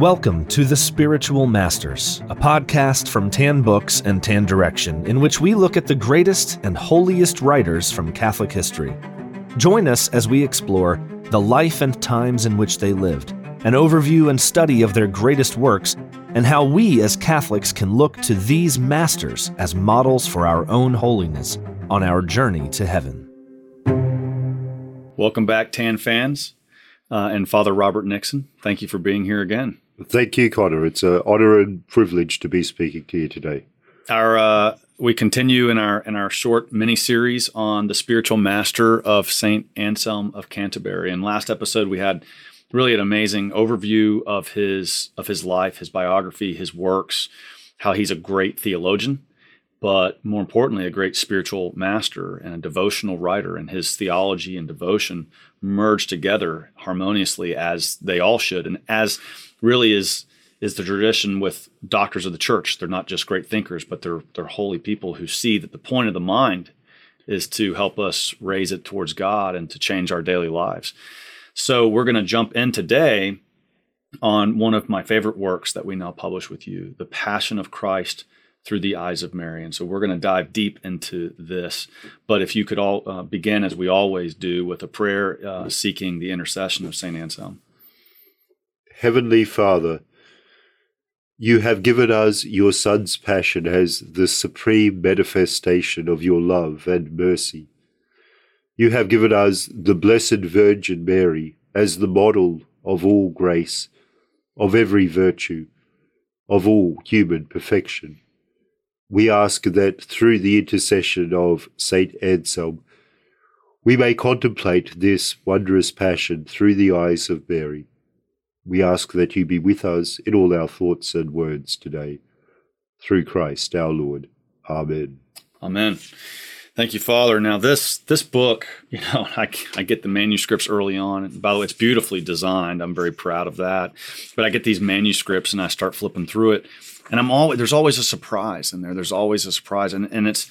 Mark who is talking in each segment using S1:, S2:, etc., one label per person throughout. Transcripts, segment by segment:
S1: Welcome to The Spiritual Masters, a podcast from Tan Books and Tan Direction, in which we look at the greatest and holiest writers from Catholic history. Join us as we explore the life and times in which they lived, an overview and study of their greatest works, and how we as Catholics can look to these masters as models for our own holiness on our journey to heaven.
S2: Welcome back, Tan fans. Uh, and Father Robert Nixon, thank you for being here again.
S3: Thank you, Conor. It's an honor and privilege to be speaking to you today.
S2: Our uh, we continue in our in our short mini series on the spiritual master of Saint Anselm of Canterbury. And last episode we had really an amazing overview of his of his life, his biography, his works, how he's a great theologian, but more importantly, a great spiritual master and a devotional writer. And his theology and devotion merge together harmoniously as they all should, and as really is is the tradition with doctors of the church. They're not just great thinkers, but they're they're holy people who see that the point of the mind is to help us raise it towards God and to change our daily lives. So we're going to jump in today on one of my favorite works that we now publish with you, The Passion of Christ through the eyes of Mary. And so we're going to dive deep into this. But if you could all uh, begin, as we always do, with a prayer uh, seeking the intercession of St. Anselm.
S3: Heavenly Father, you have given us your Son's passion as the supreme manifestation of your love and mercy. You have given us the Blessed Virgin Mary as the model of all grace, of every virtue, of all human perfection. We ask that through the intercession of Saint Anselm, we may contemplate this wondrous passion through the eyes of Mary we ask that you be with us in all our thoughts and words today. Through Christ our Lord. Amen.
S2: Amen. Thank you, Father. Now, this this book, you know, I, I get the manuscripts early on. And by the way, it's beautifully designed. I'm very proud of that. But I get these manuscripts and I start flipping through it, and I'm always there's always a surprise in there. There's always a surprise, and and it's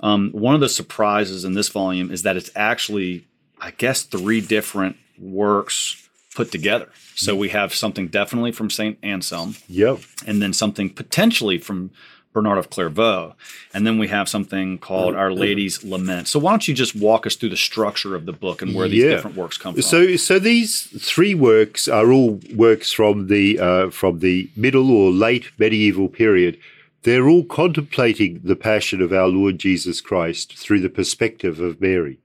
S2: um, one of the surprises in this volume is that it's actually, I guess, three different works put together. So we have something definitely from St. Anselm.
S3: Yep.
S2: And then something potentially from Bernard of Clairvaux. And then we have something called Our Lady's Lament. So why don't you just walk us through the structure of the book and where these yeah. different works come from?
S3: So so these three works are all works from the uh, from the middle or late medieval period. They're all contemplating the passion of our Lord Jesus Christ through the perspective of Mary.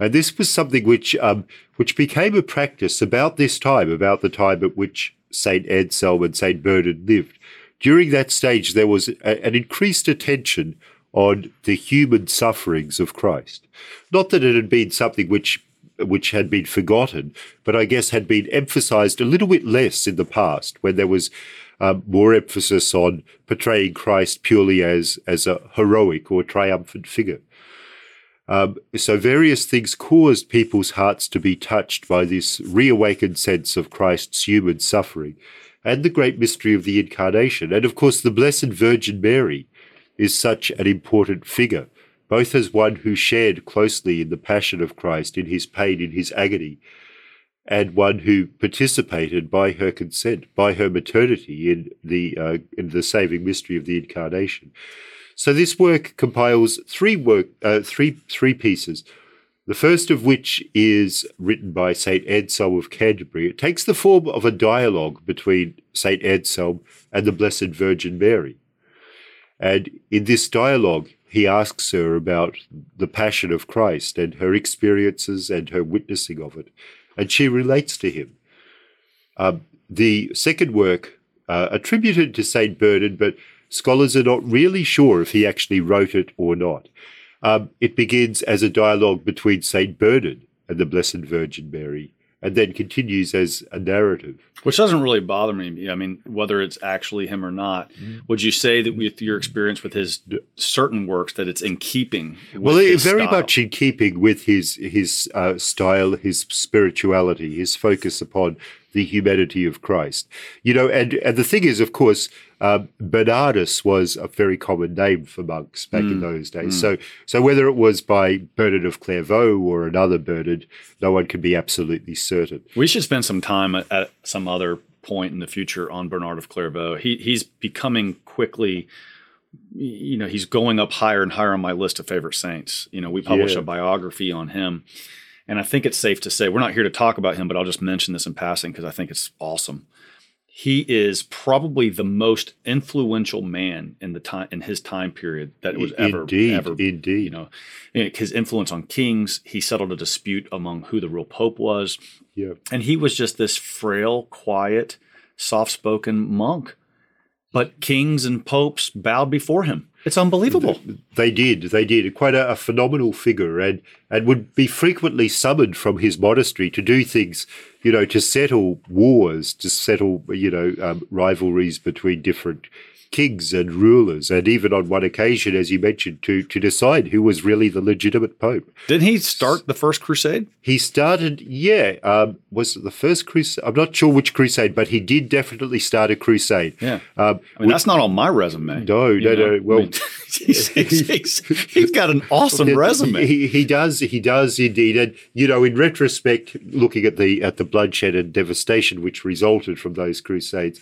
S3: And this was something which um, which became a practice about this time, about the time at which Saint Anselm and Saint Bernard lived. During that stage, there was a, an increased attention on the human sufferings of Christ. Not that it had been something which which had been forgotten, but I guess had been emphasized a little bit less in the past when there was um, more emphasis on portraying Christ purely as as a heroic or triumphant figure. Um, so various things caused people's hearts to be touched by this reawakened sense of Christ's human suffering and the great mystery of the incarnation. And of course, the Blessed Virgin Mary is such an important figure, both as one who shared closely in the passion of Christ, in his pain, in his agony, and one who participated by her consent, by her maternity in the uh, in the saving mystery of the incarnation. So this work compiles three work, uh, three three pieces. The first of which is written by Saint Anselm of Canterbury. It takes the form of a dialogue between Saint Anselm and the Blessed Virgin Mary. And in this dialogue, he asks her about the Passion of Christ and her experiences and her witnessing of it, and she relates to him. Um, the second work, uh, attributed to Saint Bernard, but Scholars are not really sure if he actually wrote it or not. Um, it begins as a dialogue between St. Bernard and the Blessed Virgin Mary, and then continues as a narrative.
S2: Which doesn't really bother me. I mean, whether it's actually him or not, mm-hmm. would you say that with your experience with his certain works that it's in keeping?
S3: well, it's very style? much in keeping with his his uh, style, his spirituality, his focus upon the humanity of Christ. You know, and and the thing is, of course, uh, Bernardus was a very common name for monks back mm. in those days. Mm. So, so whether it was by Bernard of Clairvaux or another Bernard, no one can be absolutely certain.
S2: We should spend some time at, at some other point in the future on Bernard of Clairvaux. He he's becoming quickly you know, he's going up higher and higher on my list of favorite saints. You know, we publish
S3: Yeah.
S2: a biography on him. And I think it's safe to say we're not here to talk about him, but I'll just mention this in passing because I think it's awesome. He is probably the most influential man in the time in his time period that was ever
S3: indeed,
S2: ever
S3: indeed.
S2: you know eh, his influence on kings he settled a dispute among who the real pope was
S3: yeah.
S2: and he was just this frail quiet soft-spoken monk but kings and popes bowed before him it's unbelievable
S3: They did, they did. Quite a, a phenomenal figure, and and would be frequently summoned from his monastery to do things, you know, to settle wars, to settle, you know, um, rivalries between different kings and rulers, and even on one occasion, as you mentioned, to to decide who was really the legitimate pope.
S2: didn't he start the first crusade
S3: He started, yeah, um, was it the first crusade? I'm not sure which crusade, but he did definitely start a crusade.
S2: yeah
S3: Um,
S2: I mean, that's not on my resume.
S3: No, no, no, well-
S2: I mean, he's, he's- he's- got an awesome resume.
S3: He, he does. He does indeed. And you know, in retrospect, looking at the at the bloodshed and devastation which resulted from those crusades,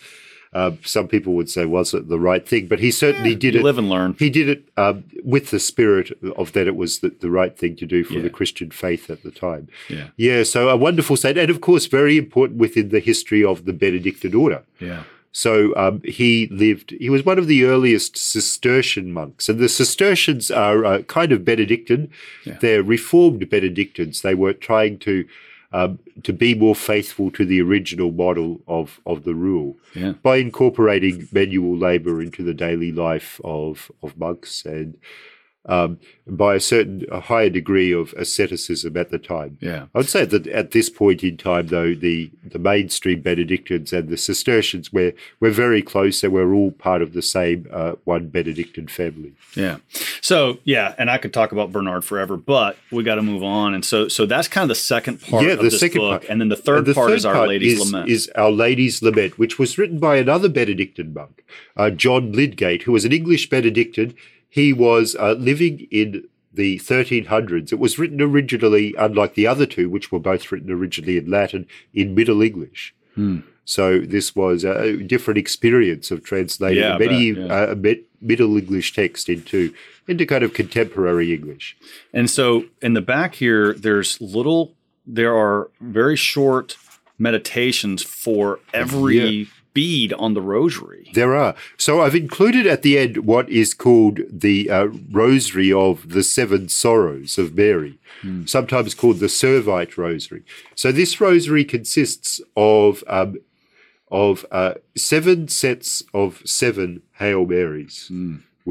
S3: um, some people would say was it the right thing, but he certainly did
S2: you
S3: it.
S2: live and learn.
S3: He did it um, with the spirit of that it was the, the right thing to do for
S2: Yeah.
S3: the Christian faith at the time.
S2: Yeah.
S3: Yeah. So a wonderful saint, and of course, very important within the history of the Benedictine order.
S2: Yeah.
S3: So um, he lived, he was one of the earliest Cistercian monks. And the Cistercians are uh, kind of Benedictine.
S2: Yeah.
S3: They're reformed Benedictines. They were trying to um, to be more faithful to the original model of, of the rule
S2: Yeah.
S3: by incorporating manual labor into the daily life of, of monks and um, by a certain a higher degree of asceticism at the time.
S2: Yeah.
S3: I would say that at this point in time, though, the, the mainstream Benedictines and the Cistercians were, were very close and we're all part of the same uh, one Benedictine family.
S2: Yeah. So yeah, and I could talk about Bernard forever, but we got to move on. And so so that's kind of the second part
S3: Yeah,
S2: of
S3: the
S2: this
S3: second
S2: book,
S3: part.
S2: and then the third
S3: the
S2: part
S3: third
S2: is Our
S3: part
S2: Lady's
S3: is,
S2: Lament.
S3: is Our Lady's Lament, which was written by another Benedictine monk, uh, John Lydgate, who was an English Benedictine. He was uh, living in the 1300s. It was written originally, unlike the other two, which were both written originally in Latin, in Middle English.
S2: Hmm.
S3: So this was a different experience of translating
S2: Yeah, I
S3: a,
S2: bet,
S3: medieval,
S2: yeah.
S3: uh, Middle English text into into kind of contemporary English.
S2: And so in the back here, there's little, there are very short meditations for every
S3: Yeah.
S2: Bead on the rosary.
S3: There are. So I've included at the end what is called the uh, Rosary of the Seven Sorrows of Mary, sometimes called the Servite Rosary. So this rosary consists of um, of uh, seven sets of seven Hail Marys.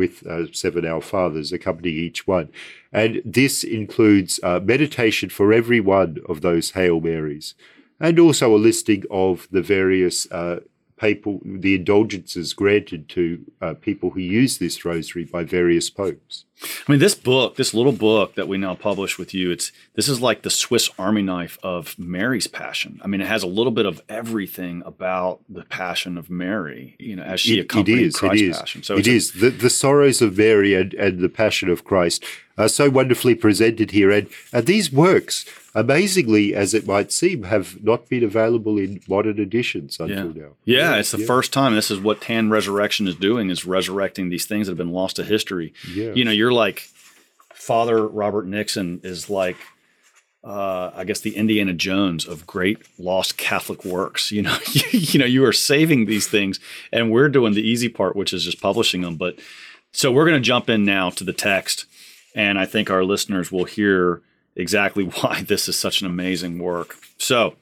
S3: With uh, seven Our Fathers accompanying each one. And this includes uh, meditation for every one of those Hail Marys, and also a listing of the various uh, papal the indulgences granted to uh, people who use this rosary by various popes.
S2: I mean, this book, this little book that we now publish with you, it's this is like the Swiss Army knife of Mary's passion. I mean, it has a little bit of everything about the passion of Mary, you know, as she
S3: It-
S2: accompanied
S3: it is,
S2: Christ's
S3: it is,
S2: passion. So it's a-
S3: the, the sorrows of Mary and, and the passion of Christ are so wonderfully presented here, and, and these works, amazingly as it might seem, have not been available in modern editions until now.
S2: Yeah, it's the first time. This is what Tan Resurrection is doing: is resurrecting these things that have been lost to history.
S3: Yeah.
S2: You know, you're like Father Robert Nixon is like, uh, I guess, the Indiana Jones of great lost Catholic works. You know, you know, you are saving these things, and we're doing the easy part, which is just publishing them. But so we're going to jump in now to the text, and I think our listeners will hear exactly why this is such an amazing work. So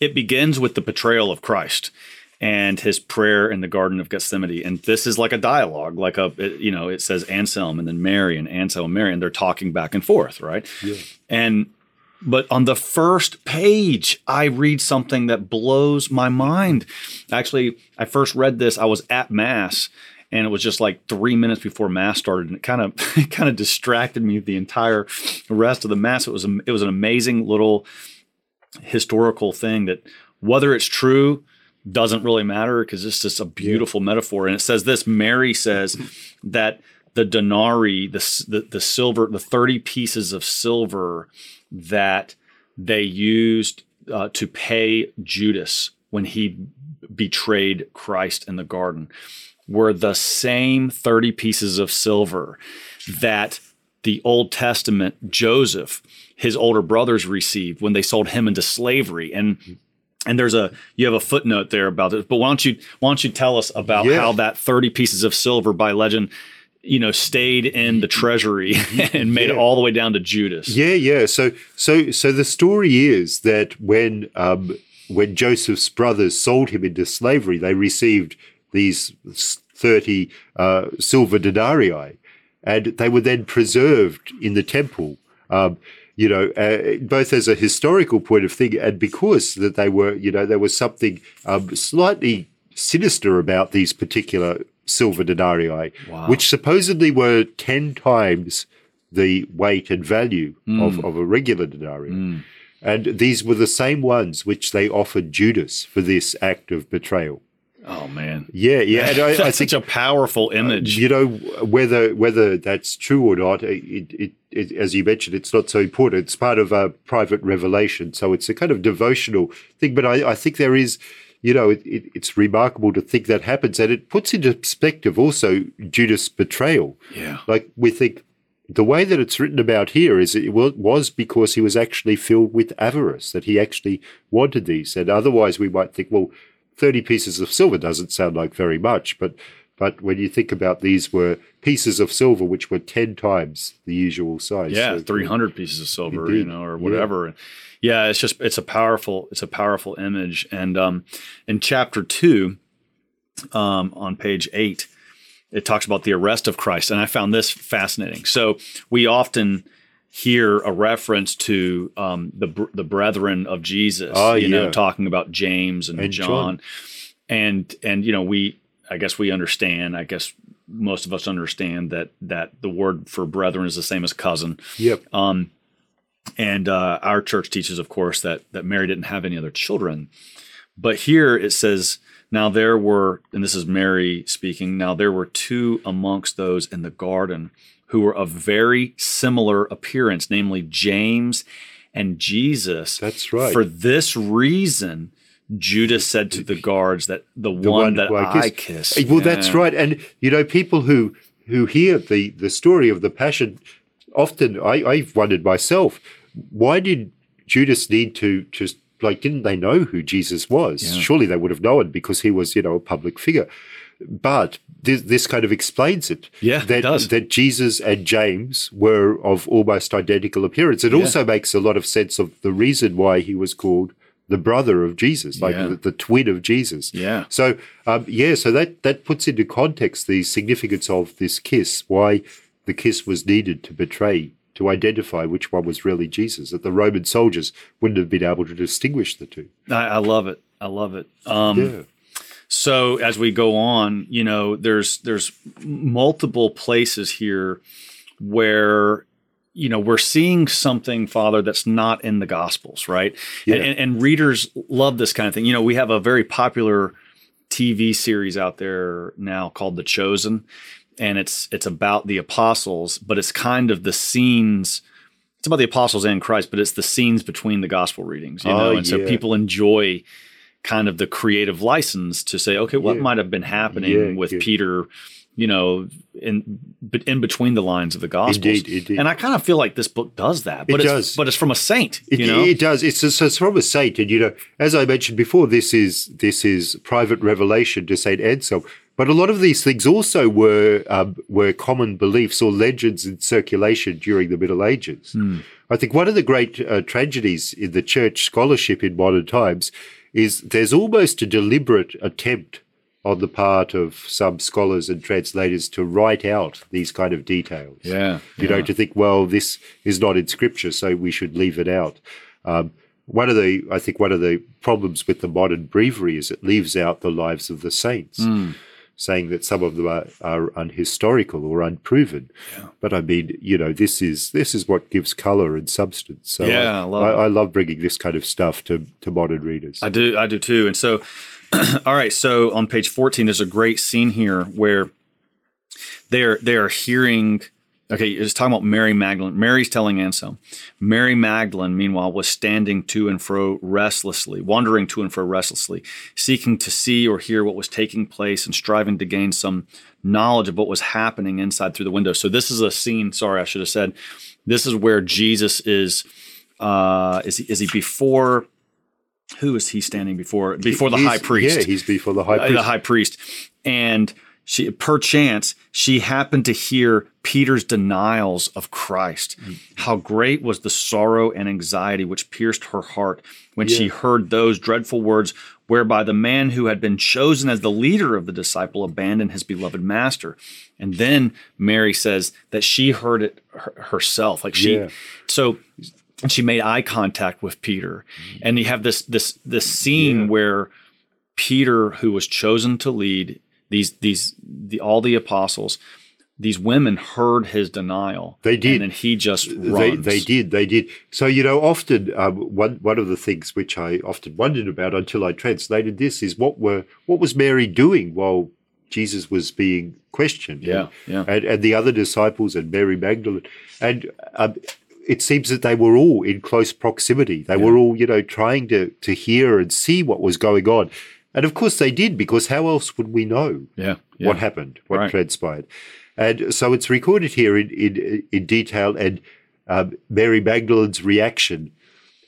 S2: it begins with the betrayal of Christ and his prayer in the Garden of Gethsemane. And this is like a dialogue, like a, it- you know, it says Anselm and then Mary and Anselm and Mary, and they're talking back and forth, right? Yeah. And, but on the first page, I read something that blows my mind. Actually, I first read this, I was at Mass. And it was just like three minutes before mass started, and it kind of it kind of distracted me the entire rest of the mass. It was a, it was an amazing little historical thing that whether it's true doesn't really matter because it's just a beautiful metaphor. And it says this Mary says that the denarii, the, the, the silver, the 30 pieces of silver that they used uh, to pay Judas when he betrayed Christ in the garden were the same 30 pieces of silver that the Old Testament Joseph, his older brothers received when they sold him into slavery. And and there's a you have a footnote there about it. But why don't you why don't you tell us about
S3: Yeah.
S2: how that 30 pieces of silver by legend, you know, stayed in the treasury and made it all the way down to Judas.
S3: Yeah, yeah. So, so, so the story is that when um, when Joseph's brothers sold him into slavery, they received these thirty uh, silver denarii, and they were then preserved in the temple. Um, you know, uh, both as a historical point of thing, and because that they were, you know, there was something um, slightly sinister about these particular silver denarii,
S2: Wow.
S3: which supposedly were ten times the weight and value
S2: Hmm.
S3: of, of a regular denarius. And these were the same ones which they offered Judas for this act of betrayal.
S2: Oh man.
S3: Yeah, yeah. And I,
S2: That's
S3: I think
S2: such a powerful uh, image.
S3: you know whether whether that's true or not. It, it, it, as you mentioned, it's not so important. It's part of a private revelation, so it's a kind of devotional thing. But I, I think there is, you know, it, it, it's remarkable to think that happens, and it puts into perspective also Judas' betrayal.
S2: yeah.
S3: Like we think the way that it's written about here is it was because he was actually filled with avarice, that he actually wanted these. And otherwise we might think, well, 30 pieces of silver doesn't sound like very much. But, but when you think about these were pieces of silver which were 10 times the usual size.
S2: Yeah,
S3: So-
S2: 300 pieces of silver, you know, or whatever. And yeah, it's just it's a powerful it's a powerful image. And um, in chapter two, um, on page eight, it talks about the arrest of Christ, and I found this fascinating. So we often hear a reference to um, the br- the brethren of Jesus,
S3: Oh,
S2: you know, talking about James and,
S3: And
S2: John.
S3: John.
S2: and and you know we I guess we understand. I guess most of us understand that that the word for brethren is the same as cousin.
S3: Yep.
S2: Um, and uh, our church teaches, of course, that that Mary didn't have any other children. But here it says, "Now there were," and this is Mary speaking. Now there were two amongst those in the garden who were of very similar appearance, namely James and Jesus.
S3: That's right.
S2: For this reason, Judas said to the guards that the, one,
S3: one
S2: that
S3: I
S2: I
S3: kissed.
S2: kissed.
S3: Well, that's right. And, you know, people who, who hear the, the story of the Passion, often I, I've wondered myself, why did Judas need to just, like, didn't they know who Jesus was?
S2: Yeah.
S3: Surely they would have known because he was, you know, a public figure. But this, this kind of explains it.
S2: Yeah, it
S3: that,
S2: does.
S3: that Jesus and James were of almost identical appearance. It
S2: Yeah.
S3: also makes a lot of sense of the reason why he was called the brother of Jesus, like
S2: Yeah.
S3: the, the twin of Jesus.
S2: Yeah.
S3: So um, yeah, so that that puts into context the significance of this kiss, why the kiss was needed to betray, to identify which one was really Jesus. That the Roman soldiers wouldn't have been able to distinguish the two.
S2: I, I love it. I love it. Um,
S3: yeah,
S2: So as we go on, you know, there's there's multiple places here where you know we're seeing something, Father, that's not in the Gospels, right?
S3: Yeah.
S2: And, and, readers love this kind of thing. You know, we have a very popular TV series out there now called The Chosen, and it's it's about the apostles, but it's kind of the scenes. It's about the apostles and Christ, but it's the scenes between the gospel readings, you oh, know,
S3: Oh,
S2: and so people enjoy kind of the creative license to say, okay, what
S3: Yeah.
S2: might have been happening
S3: Yeah,
S2: with
S3: yeah.
S2: Peter, you know, in but in between the lines of the gospels.
S3: Indeed, indeed.
S2: And I kind of feel like this book does that, but
S3: It
S2: it's
S3: does.
S2: but it's from a saint,
S3: it,
S2: you know.
S3: it does. It's, it's, it's from a saint, and you know, as I mentioned before, this is this is private revelation to Saint Anselm. But a lot of these things also were um, were common beliefs or legends in circulation during the Middle Ages. I think one of the great uh, tragedies in the church scholarship in modern times is there's almost a deliberate attempt on the part of some scholars and translators to write out these kind of details.
S2: Yeah,
S3: you know, to think, well, this is not in scripture, so we should leave it out. Um, one of the, I think, one of the problems with the modern breviary is it leaves out the lives of the saints, saying that some of them are, are unhistorical or unproven. But I mean, you know, this is this is what gives color and substance. So
S2: Yeah, I
S3: I,
S2: love
S3: I. I love bringing this kind of stuff to to modern readers.
S2: I do, I do too. And so, all right. So on page fourteen, there's a great scene here where they're they're hearing Okay, it's talking about Mary Magdalene. Mary's telling Anselm. Mary Magdalene, meanwhile, was standing to and fro restlessly, wandering to and fro restlessly, seeking to see or hear what was taking place and striving to gain some knowledge of what was happening inside through the window. So this is a scene. Sorry, I should have said. This is where Jesus is. Uh, is he, is he before? Who is he standing before? Before the
S3: He's-
S2: high priest.
S3: Yeah, he's before the high
S2: Uh,
S3: priest.
S2: the high priest, and she perchance she happened to hear Peter's denials of Christ.
S3: Mm.
S2: How great was the sorrow and anxiety which pierced her heart when she heard those dreadful words whereby the man who had been chosen as the leader of the disciple abandoned his beloved master. And then Mary says that she heard it her- herself. Like she
S3: Yeah.
S2: so she made eye contact with Peter. And you have this this this scene where Peter, who was chosen to lead these these the all the apostles, these women heard his denial.
S3: They did.
S2: and then he just
S3: They,
S2: runs.
S3: they did, they did. So you know, often um, one one of the things which I often wondered about until I translated this is what were what was Mary doing while Jesus was being questioned?
S2: Yeah, yeah.
S3: And and the other disciples and Mary Magdalene, and um, it seems that they were all in close proximity. They were all, you know, trying to to hear and see what was going on. And of course they did, because how else would we know?
S2: Yeah, yeah.
S3: what happened, what
S2: Right.
S3: transpired. And so it's recorded here in, in, in detail and um, Mary Magdalene's reaction,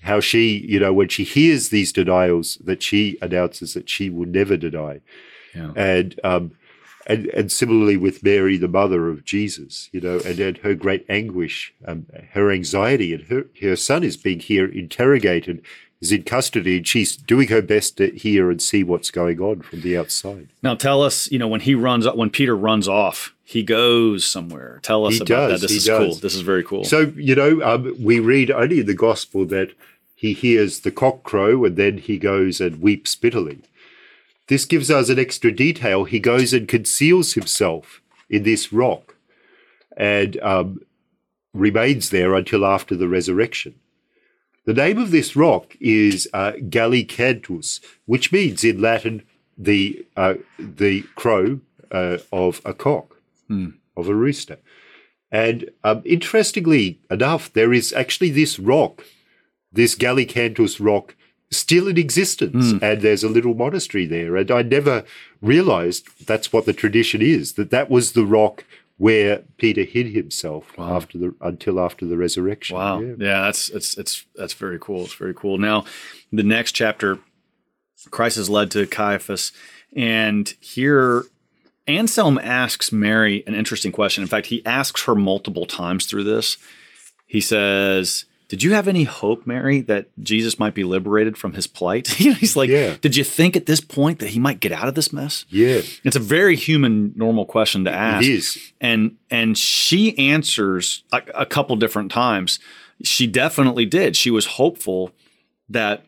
S3: how she, you know, when she hears these denials, that she announces that she will never deny.
S2: Yeah.
S3: And, um, and, and similarly with Mary, the mother of Jesus, you know, and, and her great anguish, um, her anxiety, and her, her son is being here interrogated, is in custody, and she's doing her best to hear and see what's going on from the outside.
S2: Now tell us, you know, when he runs when Peter runs off, he goes somewhere. Tell us
S3: He
S2: about
S3: does,
S2: that. This is
S3: does.
S2: cool. This is very cool.
S3: So, you know, um, we read only in the gospel that he hears the cock crow and then he goes and weeps bitterly. This gives us an extra detail. He goes and conceals himself in this rock and um, remains there until after the resurrection. The name of this rock is uh, Gallicantus, which means in Latin the uh, the crow uh, of a cock, of a rooster. And um, interestingly enough, there is actually this rock, this Gallicantus rock, still in existence. And there's a little monastery there. And I never realized that's what the tradition is, that that was the rock where Peter hid himself after the until after the resurrection.
S2: Wow.
S3: Yeah.
S2: Yeah. that's it's it's that's very cool. It's very cool. Now, the next chapter, Christ is led to Caiaphas, and here Anselm asks Mary an interesting question. In fact, he asks her multiple times through this. He says, Did you have any hope, Mary, that Jesus might be liberated from his plight? you know, he's like,
S3: Yeah.
S2: Did you think at this point that he might get out of this mess?
S3: Yeah,
S2: It's a very human, normal question to ask
S3: it is.
S2: and and she answers a, a couple different times. She definitely did. She was hopeful that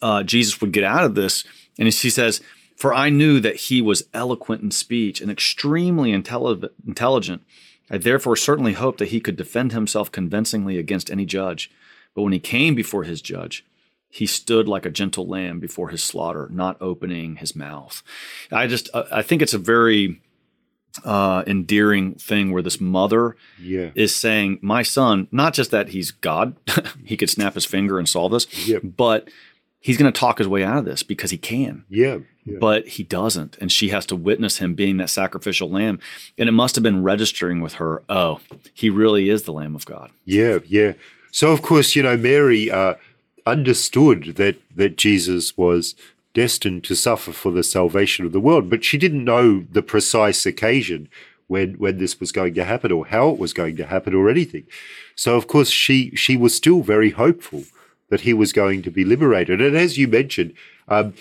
S2: uh, Jesus would get out of this, and she says, "For I knew that he was eloquent in speech and extremely intelli- intelligent. I therefore certainly hoped that he could defend himself convincingly against any judge. But when he came before his judge." He stood like a gentle lamb before his slaughter, not opening his mouth. I just, I I think it's a very uh, endearing thing where this mother
S3: Yeah.
S2: is saying, "My son, not just that he's God, he could snap his finger and solve this,
S3: Yep.
S2: but he's going to talk his way out of this because he can."
S3: Yeah. yeah.
S2: But he doesn't, and she has to witness him being that sacrificial lamb, and it must have been registering with her. Oh, he really is the Lamb of God.
S3: Yeah, yeah. So of course, you know, Mary uh, understood that that Jesus was destined to suffer for the salvation of the world, but she didn't know the precise occasion when when this was going to happen or how it was going to happen or anything. So of course, she she was still very hopeful that he was going to be liberated. And as you mentioned, um,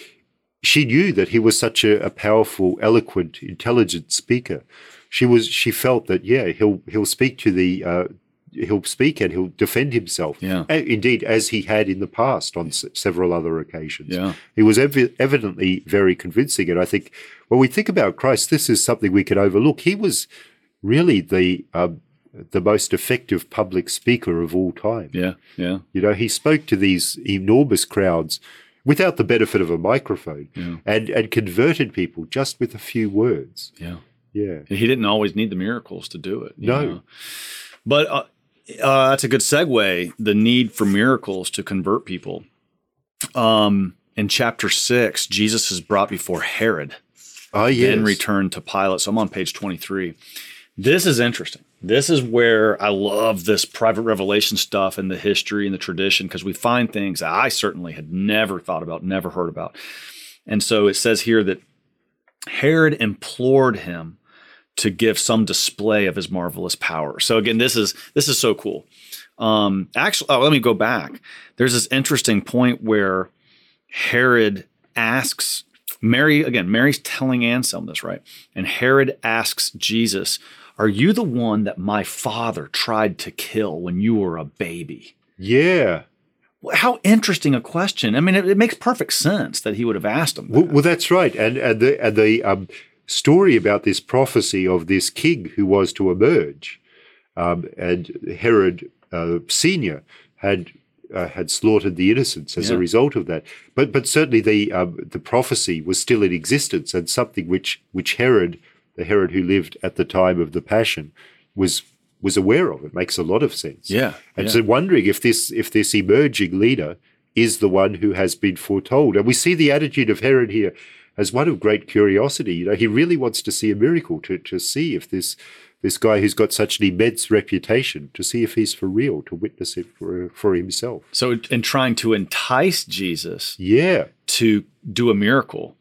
S3: she knew that he was such a, a powerful, eloquent, intelligent speaker. She was she felt that yeah, he'll he'll speak to the uh, he'll speak and he'll defend himself.
S2: Yeah.
S3: A- indeed, as he had in the past on s- several other occasions.
S2: Yeah.
S3: he was evi- evidently very convincing. And I think when we think about Christ, this is something we can overlook. He was really the um, the most effective public speaker of all time.
S2: Yeah, yeah,
S3: You know, he spoke to these enormous crowds without the benefit of a microphone
S2: Yeah.
S3: and, and converted people just with a few words.
S2: yeah.
S3: Yeah.
S2: He didn't always need the miracles to do it. you
S3: No.
S2: know? But uh, uh, that's a good segue. The need for miracles to convert people. Um, in chapter six, Jesus is brought before Herod
S3: Oh, yes.
S2: then returned to Pilate. So I'm on page 23. This is interesting. This is where I love this private revelation stuff and the history and the tradition because we find things I certainly had never thought about, never heard about. And so it says here that Herod implored him to give some display of his marvelous power. So again, this is this is so cool. Um, actually, oh, let me go back. There's this interesting point where Herod asks Mary again. Mary's telling Anselm this, right? And Herod asks Jesus, "Are you the one that my father tried to kill when you were a baby?"
S3: Yeah.
S2: How interesting a question. I mean, it, it makes perfect sense that he would have asked him.
S3: Well,
S2: that.
S3: well, that's right. And and the and the um, story about this prophecy of this king who was to emerge, um, and Herod uh, Senior had uh, had slaughtered the innocents as a result of that. But but certainly the um, the prophecy was still in existence and something which which Herod, the Herod who lived at the time of the Passion, was was aware of. It makes a lot of sense.
S2: Yeah,
S3: And
S2: yeah.
S3: so wondering if this if this emerging leader is the one who has been foretold. And we see the attitude of Herod here as one of great curiosity. You know, he really wants to see a miracle to, to see if this this guy who's got such an immense reputation, to see if he's for real, to witness it for for himself.
S2: So, in trying to entice Jesus
S3: Yeah.
S2: to do a miracle,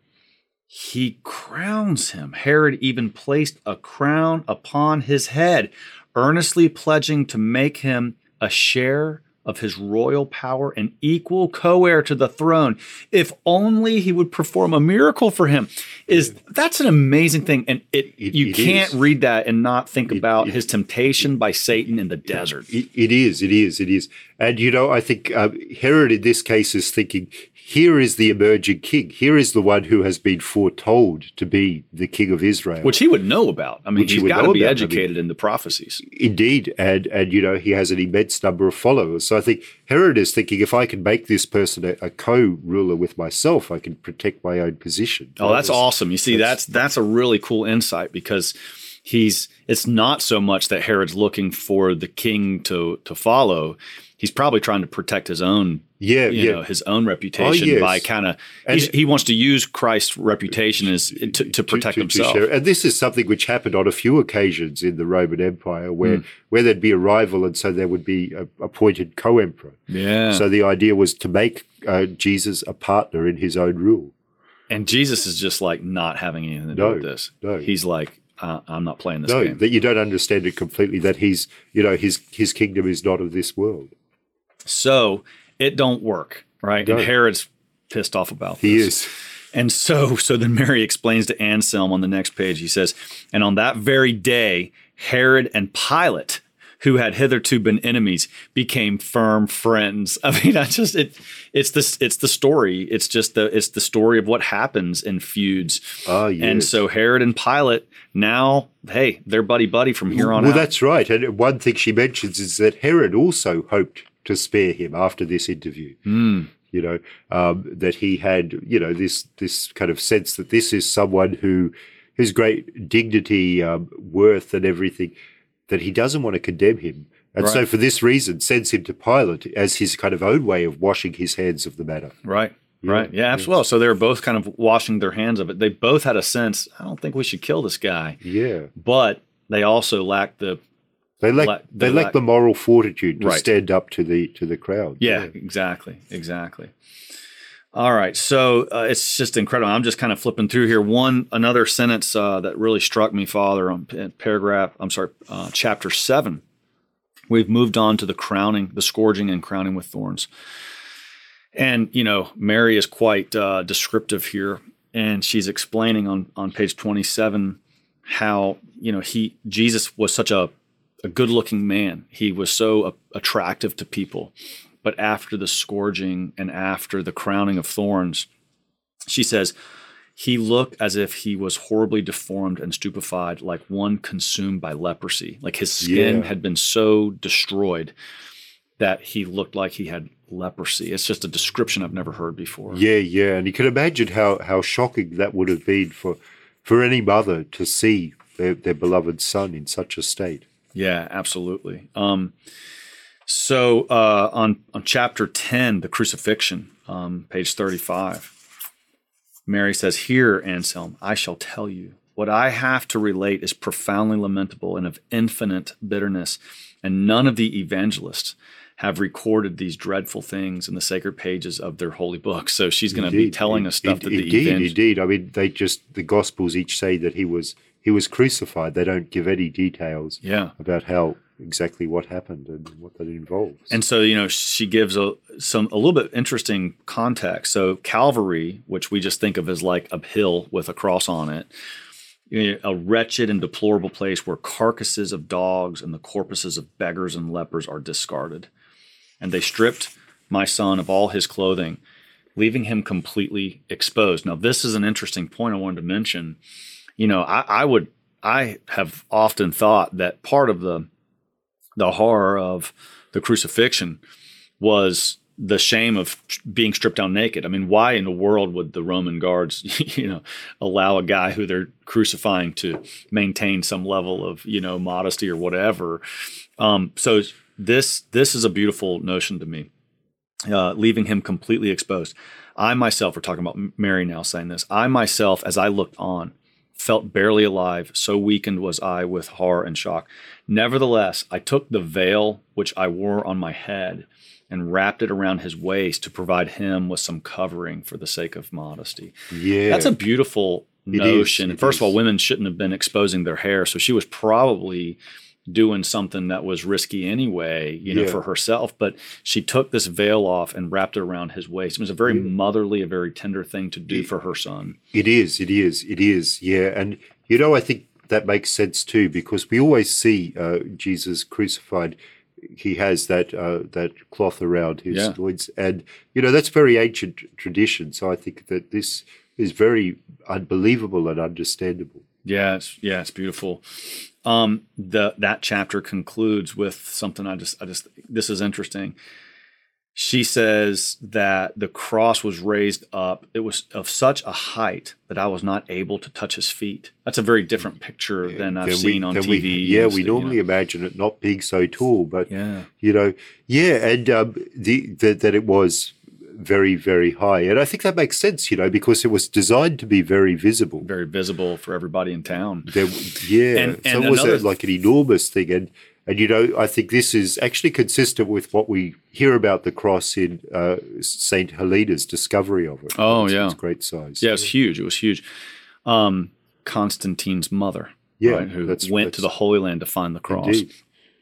S2: he crowns him. Herod even placed a crown upon his head, earnestly pledging to make him a share of his royal power and equal co-heir to the throne if only he would perform a miracle for him is that's an amazing thing and it,
S3: It-
S2: you
S3: it
S2: can't
S3: is.
S2: read that and not think about
S3: it-
S2: his temptation by satan in the desert
S3: It, it is, it is, it is. And, you know, I think uh, Herod in this case is thinking, here is the emerging king. Here is the one who has been foretold to be the king of Israel.
S2: which he would know about i mean
S3: Which he
S2: he's
S3: would
S2: got to be
S3: about. I mean-
S2: educated in the prophecies
S3: Indeed, and and you know he has an immense number of followers. So I think Herod is thinking if I can make this person a, a co-ruler with myself, I can protect my own position.
S2: Oh, that's
S3: was-
S2: awesome. You see, that's that's a really cool insight because he's it's not so much that Herod's looking for the king to to follow. He's probably trying to protect his own
S3: Yeah,
S2: you
S3: yeah.
S2: know his own reputation
S3: yes.
S2: by kind of he wants to use Christ's reputation as to, to protect
S3: to- to
S2: himself.
S3: And this is something which happened on a few occasions in the Roman Empire, where
S2: Hmm.
S3: where there'd be a rival, and so there would be a appointed co-emperor.
S2: yeah.
S3: So the idea was to make uh, Jesus a partner in his own rule.
S2: and Jesus is just like not having anything to do
S3: No,
S2: with this.
S3: no.
S2: He's like, uh, I'm not playing this
S3: No,
S2: game.
S3: that you don't understand it completely. That he's, you know, his his kingdom is not of this world.
S2: so it don't work, right? And Herod's pissed off about
S3: He
S2: this.
S3: is.
S2: And so, so then Mary explains to Anselm on the next page. He says, "And on that very day, Herod and Pilate, who had hitherto been enemies, became firm friends." I mean, I just it, it's this, it's the story. It's just the, it's the story of what happens in feuds.
S3: Ah, yes.
S2: And so Herod and Pilate now, hey, they're buddy buddy from here on
S3: well,
S2: out.
S3: that's right. And one thing she mentions is that Herod also hoped to spare him after this interview.
S2: Hmm.
S3: You know um, that he had, you know, this this kind of sense that this is someone who, whose great dignity, um, worth, and everything, that he doesn't want to condemn him, and so for this reason sends him to Pilate as his kind of own way of washing his hands of the matter.
S2: Right. Right. Yeah, absolutely. So they're both kind of washing their hands of it. They both had a sense, I don't think we should kill this guy.
S3: Yeah,
S2: But they also lacked the
S3: they lack
S2: La-
S3: they
S2: they
S3: lack
S2: lack-
S3: the moral fortitude to
S2: Right.
S3: stand up to the to the crowd.
S2: Yeah, exactly, exactly. All right, so uh, it's just incredible. I'm just kind of flipping through here. One another sentence uh, that really struck me, Father, on paragraph. I'm sorry, uh, chapter seven. We've moved on to the crowning, the scourging and crowning with thorns. And you know, Mary is quite uh, descriptive here, and she's explaining on on page 27 how you know he Jesus was such a a good looking man. He was so attractive to people. But after the scourging and after the crowning of thorns, she says, he looked as if he was horribly deformed and stupefied, like one consumed by leprosy. Like his skin
S3: Yeah.
S2: had been so destroyed that he looked like he had leprosy. It's just a description I've never heard before.
S3: Yeah, yeah, and you can imagine how how shocking that would have been for for any mother to see their, their beloved son in such a state.
S2: Yeah, absolutely. Um, so uh, on on chapter ten, the crucifixion, um, page thirty-five, Mary says, "Here, Anselm, I shall tell you what I have to relate is profoundly lamentable and of infinite bitterness, and none of the evangelists." Have recorded these dreadful things in the sacred pages of their holy books. So she's going to be telling us stuff that the
S3: indeed,
S2: evangel-
S3: indeed. I mean, they just the Gospels each say that he was he was crucified. They don't give any details
S2: yeah
S3: about how exactly what happened and what that involves.
S2: And so, you know, she gives a some a little bit interesting context. So Calvary, which we just think of as like a hill with a cross on it, you know, a wretched and deplorable place where carcasses of dogs and the corpses of beggars and lepers are discarded. And they stripped my son of all his clothing, leaving him completely exposed. Now, this is an interesting point I wanted to mention. You know, I, I would I have often thought that part of the the horror of the crucifixion was the shame of being stripped down naked. I mean, why in the world would the Roman guards, you know, allow a guy who they're crucifying to maintain some level of, you know, modesty or whatever? Um, so this this is a beautiful notion to me, uh, leaving him completely exposed. I myself, we're talking about Mary now saying this. I myself, as I looked on, felt barely alive, so weakened was I with horror and shock. Nevertheless, I took the veil which I wore on my head and wrapped it around his waist to provide him with some covering for the sake of modesty.
S3: yeah,
S2: That's a beautiful
S3: It is,
S2: notion. First of all, women shouldn't have been exposing their hair, so she was probably doing something that was risky anyway, you know,
S3: Yeah.
S2: for herself. But she took this veil off and wrapped it around his waist. It was a very
S3: Yeah.
S2: motherly, a very tender thing to do
S3: Yeah.
S2: for her son.
S3: It is, it is, it is, yeah. And, you know, I think that makes sense too, because we always see uh, Jesus crucified. He has that uh, that cloth around his
S2: Yeah.
S3: loins. And, you know, that's very ancient tradition. So I think that this is very unbelievable and understandable.
S2: Yeah, it's yeah, it's beautiful. Um, the that chapter concludes with something I just I just this is interesting. She says that the cross was raised up. It was of such a height that I was not able to touch his feet. That's a very different picture than I've
S3: Then
S2: seen on TV.
S3: yeah,
S2: and
S3: we
S2: you
S3: normally
S2: know.
S3: imagine it not being so tall, but
S2: Yeah.
S3: you know, yeah, and um, the, the that it was very, very high, and I think that makes sense, you know, because it was designed to be very visible.
S2: very visible for everybody in town.
S3: There, yeah,
S2: And-
S3: so
S2: and
S3: it was a, like an enormous thing, and and you know, I think this is actually consistent with what we hear about the cross in uh, Saint Helena's discovery of it.
S2: Oh,
S3: It's-
S2: yeah.
S3: it's great size.
S2: Yeah, it was huge. It was huge. Um, Constantine's mother,
S3: Yeah,
S2: right, who
S3: that's-
S2: went to the Holy Land to find the cross.
S3: indeed.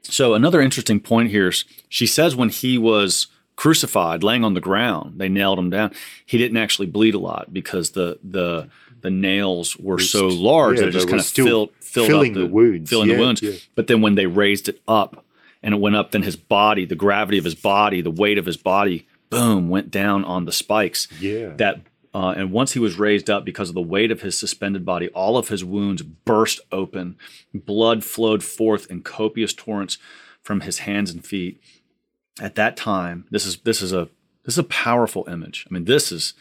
S2: So another interesting point here is she says when he was crucified, laying on the ground, they nailed him down. He didn't actually bleed a lot because the the the nails were so large
S3: yeah,
S2: that it just kind of filled filled
S3: filling
S2: up
S3: the wounds.
S2: filling
S3: Yeah,
S2: the wounds.
S3: yeah.
S2: But then when they raised it up and it went up, then his body, the gravity of his body, the weight of his body, boom, went down on the spikes
S3: Yeah.
S2: that uh, and once he was raised up because of the weight of his suspended body all of his wounds burst open blood flowed forth in copious torrents from his hands and feet at that time this is this is a this is a powerful image i mean this is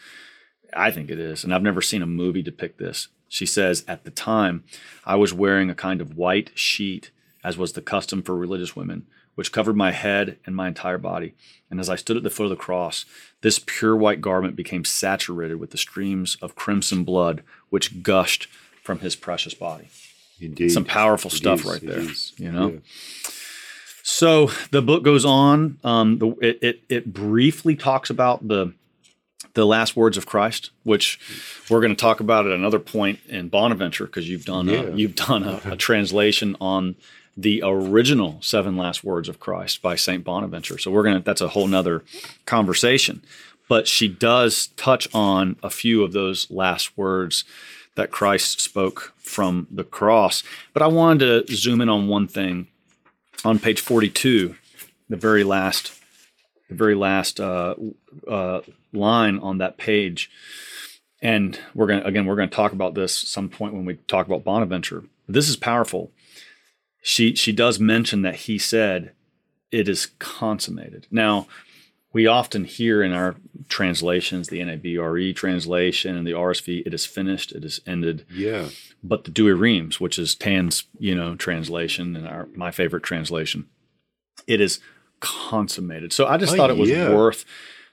S2: i think it is and i've never seen a movie depict this she says at the time i was wearing a kind of white sheet as was the custom for religious women which covered my head and my entire body and as i stood at the foot of the cross this pure white garment became saturated with the streams of crimson blood which gushed from his precious body
S3: Indeed.
S2: some powerful
S3: It
S2: stuff
S3: is,
S2: right there
S3: is.
S2: you know
S3: Yeah.
S2: So the book goes on. Um, the, it, it it briefly talks about the the last words of Christ, which we're going to talk about at another point in Bonaventure because you've done
S3: Yeah.
S2: a, you've done a, a translation on the original seven last words of Christ by Saint Bonaventure. So we're gonna that's a whole nother conversation. But she does touch on a few of those last words that Christ spoke from the cross. But I wanted to zoom in on one thing on page 42, the very last, the very last uh, uh, line on that page, and we're gonna again we're gonna talk about this some point when we talk about Bonaventure. This is powerful. She she does mention that he said, "It is consummated." Now, we often hear in our translations, the NABRE translation and the RSV, it is finished, it is ended.
S3: Yeah.
S2: But the Douay Rheims, which is Tan's, you know, translation and our my favorite translation, it is consummated. So I just
S3: Oh,
S2: thought it was
S3: yeah.
S2: worth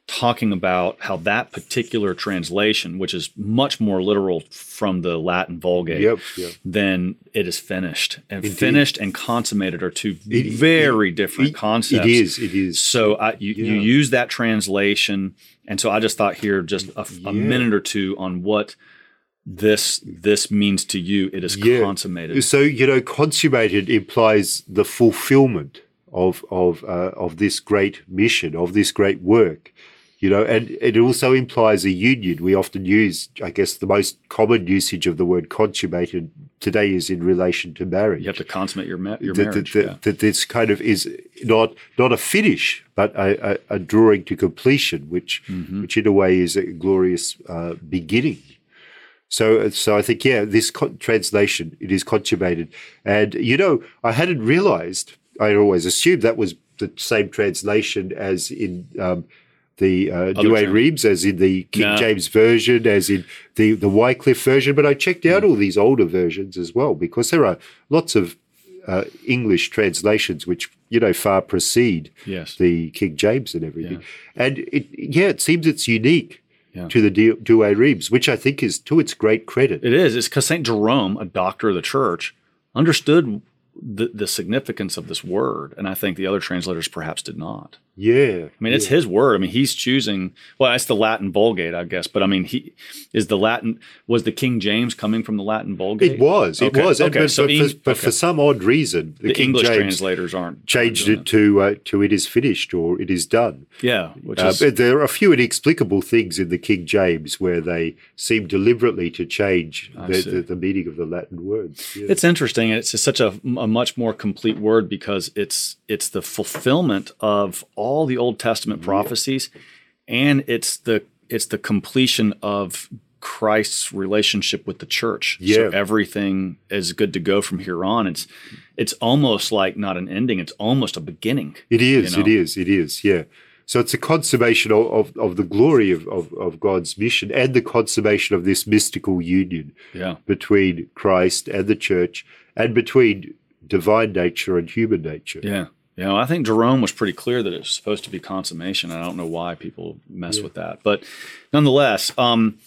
S2: talking about how that particular translation, which is much more literal from the Latin Vulgate,
S3: Yep. Yep.
S2: then it is finished. And
S3: Indeed.
S2: finished and consummated are two
S3: It-
S2: very different
S3: It-
S2: concepts.
S3: It is. It is.
S2: So I, you, you use that translation, and so I just thought here just a, a minute or two on what this this means to you. It is
S3: Yeah.
S2: consummated.
S3: So you know, consummated implies the fulfillment of of uh, of this great mission, of this great work. You know, and it also implies a union. We often use, I guess, the most common usage of the word consummated today is in relation to marriage.
S2: You have to consummate your ma- your
S3: that,
S2: marriage.
S3: that,
S2: yeah.
S3: that this kind of is not not a finish, but a, a, a drawing to completion, which
S2: Mm-hmm.
S3: which in a way is a glorious uh, beginning. So, so I think yeah, this con- translation it is consummated, and you know I hadn't realised. I always assumed that was the same translation as in um, the uh, Douay Rheims, as in the King
S2: No.
S3: James version, as in the the Wycliffe version. But I checked
S2: Mm.
S3: out all these older versions as well because there are lots of uh, English translations which you know far precede
S2: Yes.
S3: the King James and everything. And it yeah, it seems it's unique
S2: Yeah.
S3: to the Du- Douay Rheims, which I think is to its great credit.
S2: It is. It's because Saint Jerome, a doctor of the church, understood the, the significance of this word, and I think the other translators perhaps did not.
S3: yeah,
S2: I mean, it's his word. I mean, he's choosing. Well, it's the Latin Vulgate, I guess. But I mean, he is the Latin. Was the King James coming from the Latin Vulgate?
S3: it was, it was.
S2: Okay,
S3: but,
S2: so
S3: but, for, but
S2: okay.
S3: for some odd reason, the,
S2: the
S3: King
S2: English
S3: James
S2: translators aren't
S3: changed it to uh, to it is finished or it is done.
S2: Yeah, which
S3: Uh,
S2: is
S3: but there are a few inexplicable things in the King James where they seem deliberately to change the, the, the meaning of the Latin words. Yeah.
S2: It's interesting. and It's such a, a much more complete word because it's it's the fulfillment of all the Old Testament prophecies, and it's the it's the completion of Christ's relationship with the church.
S3: Yeah.
S2: So everything is good to go from here on. It's it's almost like not an ending. It's almost a beginning.
S3: It is,
S2: you
S3: it
S2: know?
S3: is, it is, yeah. So it's a consummation of, of, of the glory of, of, of God's mission and the consummation of this mystical union
S2: Yeah.
S3: between Christ and the church and between divine nature and human nature.
S2: Yeah. You know, I think Jerome was pretty clear that it's supposed to be consummation. I don't know why people mess with that, but nonetheless, um,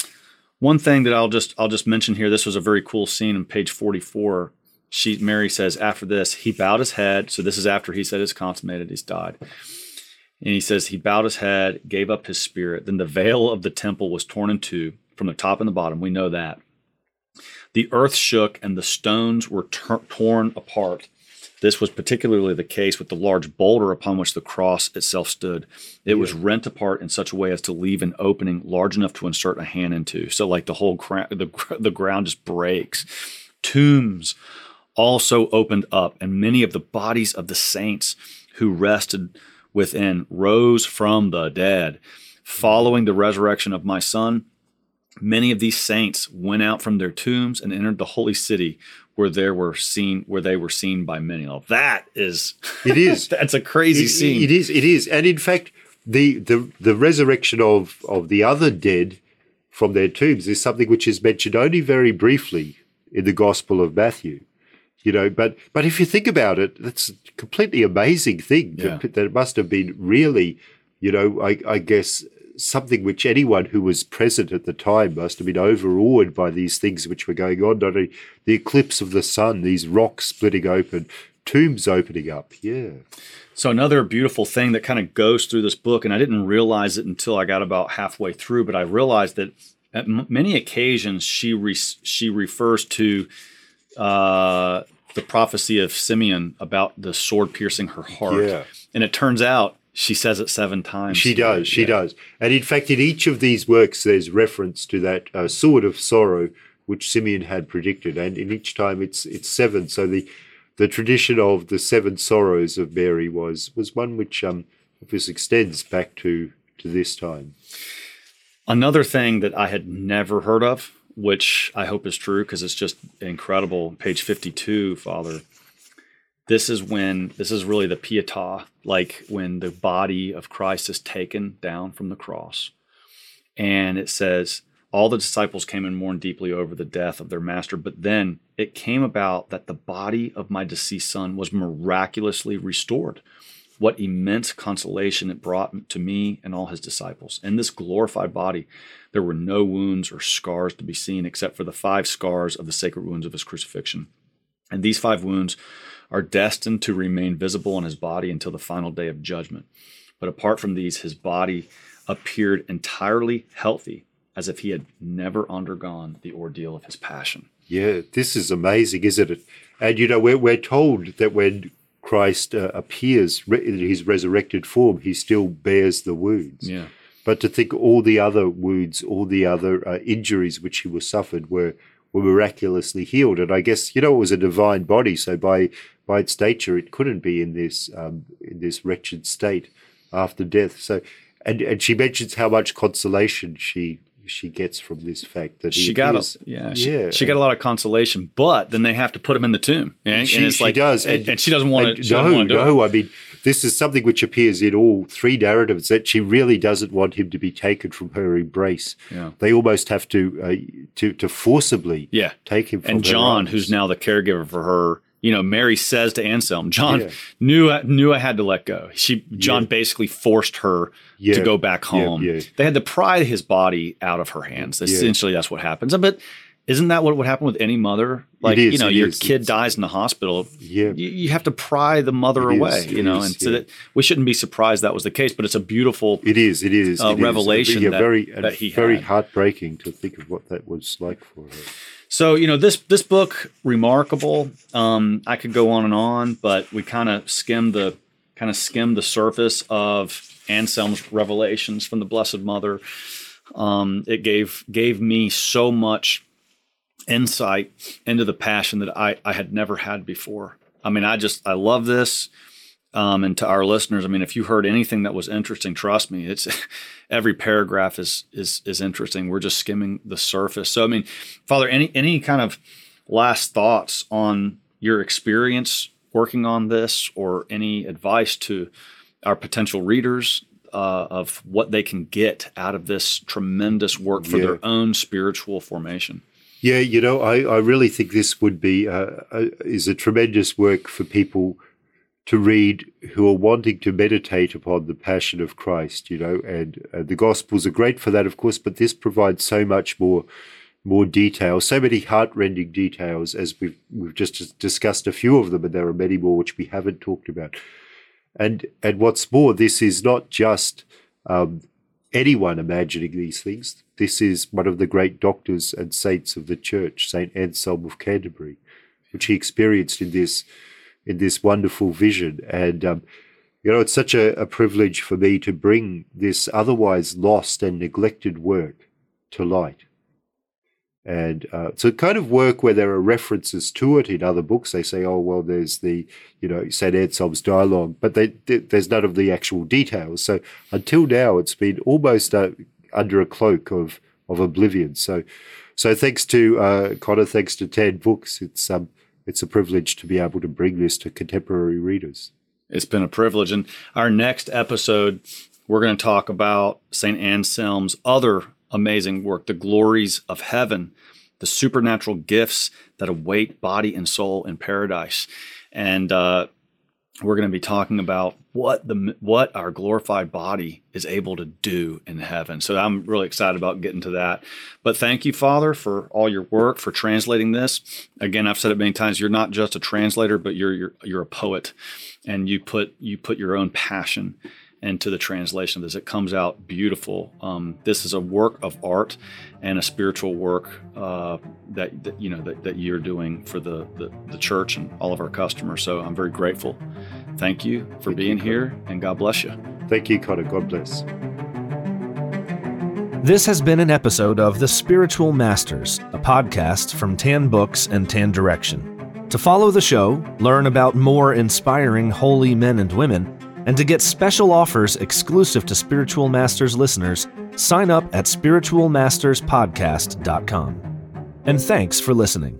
S2: one thing that I'll just I'll just mention here. This was a very cool scene on page forty four. She Mary says after this he bowed his head. So this is after he said it's consummated. He's died. And he says he bowed his head, gave up his spirit. Then the veil of the temple was torn in two from the top and the bottom. We know that. The earth shook and the stones were tur- torn apart. This was particularly the case with the large boulder upon which the cross itself stood. It was rent apart in such a way as to leave an opening large enough to insert a hand into. So, like the whole cra- the, the ground just breaks. Tombs also opened up, and many of the bodies of the saints who rested within rose from the dead. Mm-hmm. Following the resurrection of my son, many of these saints went out from their tombs and entered the holy city where they were seen where they were seen by many. Now that is
S3: It is.
S2: that's a crazy
S3: It-
S2: scene.
S3: It is. It is. And in fact, the, the, the resurrection of, of the other dead from their tombs is something which is mentioned only very briefly in the Gospel of Matthew. You know, but but if you think about it, that's a completely amazing thing
S2: Yeah.
S3: that, that it must have been really, you know, I, I guess something which anyone who was present at the time must have been overawed by these things which were going on. Not only the eclipse of the sun, these rocks splitting open, tombs opening up. Yeah.
S2: So another beautiful thing that kind of goes through this book, and I didn't realize it until I got about halfway through, but I realized that at m- many occasions she re- she refers to uh, the prophecy of Simeon about the sword piercing her heart,
S3: Yeah.
S2: and it turns out she says it seven times.
S3: She does, she
S2: Yeah.
S3: does. And in fact, in each of these works, there's reference to that uh, sword of sorrow which Simeon had predicted. And in each time, it's it's seven. So the the tradition of the seven sorrows of Mary was was one which um this extends back to to this time.
S2: Another thing that I had never heard of, which I hope is true because it's just incredible. Page 52, Father. This is when this is really the pietà, like when the body of Christ is taken down from the cross. And it says, all the disciples came and mourned deeply over the death of their master. But then it came about that the body of my deceased son was miraculously restored. What immense consolation it brought to me and all his disciples. In this glorified body, there were no wounds or scars to be seen except for the five scars of the sacred wounds of his crucifixion. And these five wounds are destined to remain visible in his body until the final day of judgment. But apart from these, his body appeared entirely healthy, as if he had never undergone the ordeal of his passion.
S3: Yeah, this is amazing, isn't it? And you know, we're, we're told that when Christ uh, appears in his resurrected form, he still bears the wounds.
S2: Yeah.
S3: But to think all the other wounds, all the other uh, injuries which he was suffered were were miraculously healed. And I guess you know it was a divine body, so by by its nature, it couldn't be in this um, in this wretched state after death. So, and and she mentions how much consolation she she gets from this fact that
S2: she got
S3: is,
S2: a, yeah, she, yeah she got a lot of consolation, but then they have to put him in the tomb, and,
S3: she,
S2: and it's
S3: she
S2: like,
S3: does,
S2: and, and, she doesn't want to.
S3: No, no, I mean this is something which appears in all three narratives that she really doesn't want him to be taken from her embrace.
S2: Yeah.
S3: They almost have to uh, to to forcibly
S2: yeah.
S3: take him.
S2: and John, who's now the caregiver for her, you know, Mary says to Anselm, John yeah. knew knew I had to let go. She John yeah. basically forced her yeah. to go back home. They had to pry his body out of her hands. Essentially, that's what happens. But isn't that what would happen with any mother? Like you know, your is. kid it's, dies in the hospital.
S3: Yeah,
S2: you, you have to pry the mother it away. Is, you know, is, and so that we shouldn't be surprised that was the case. But it's a beautiful.
S3: It is. It is.
S2: Uh,
S3: it
S2: revelation.
S3: Yeah,
S2: that,
S3: very
S2: that he
S3: very
S2: had.
S3: heartbreaking to think of what that was like for her.
S2: So you know this this book remarkable. Um, I could go on and on, but we kind of skimmed the kind of skimmed the surface of Anselm's revelations from the Blessed Mother. Um, it gave gave me so much insight into the passion that I, I had never had before. I mean, I just I love this. Um, and to our listeners, I mean, if you heard anything that was interesting, trust me, it's every paragraph is is is interesting. We're just skimming the surface. So, I mean, Father, any any kind of last thoughts on your experience working on this, or any advice to our potential readers uh, of what they can get out of this tremendous work for yeah. their own spiritual formation?
S3: Yeah, you know, I, I really think this would be uh, a, is a tremendous work for people to read who are wanting to meditate upon the passion of Christ, you know, and uh, the Gospels are great for that, of course, but this provides so much more more detail, so many heartrending details, as we've we've just discussed a few of them, and there are many more which we haven't talked about. And and what's more, this is not just um, anyone imagining these things. This is one of the great doctors and saints of the Church, Saint Anselm of Canterbury, which he experienced in this in this wonderful vision. And, um, you know, it's such a, a privilege for me to bring this otherwise lost and neglected work to light. And uh, it's a kind of work where there are references to it in other books. They say, oh, well, there's the, you know, St. Anselm's dialogue, but they, there's none of the actual details. So until now, it's been almost uh, under a cloak of, of oblivion. So, so thanks to uh, Conor, thanks to Tan Books, it's um, it's a privilege to be able to bring this to contemporary readers.
S2: It's been a privilege. And our next episode, we're going to talk about St. Anselm's other amazing work, The Glories of Heaven, the supernatural gifts that await body and soul in paradise. And uh, we're going to be talking about what the what our glorified body is able to do in heaven. So I'm really excited about getting to that. But thank you, Father, for all your work for translating this. Again, I've said it many times. You're not just a translator, but you're you're you're a poet, and you put you put your own passion into the translation of this. It comes out beautiful. Um, this is a work of art and a spiritual work uh, that, that, you know that, that you're doing for the, the, the church and all of our customers. So I'm very grateful. Thank you for Thank being you, here, and God bless you.
S3: Thank you, Conor. God bless.
S1: This has been an episode of The Spiritual Masters, a podcast from Tan Books and Tan Direction. To follow the show, learn about more inspiring holy men and women, and to get special offers exclusive to Spiritual Masters listeners, sign up at spiritualmasterspodcast.com. And thanks for listening.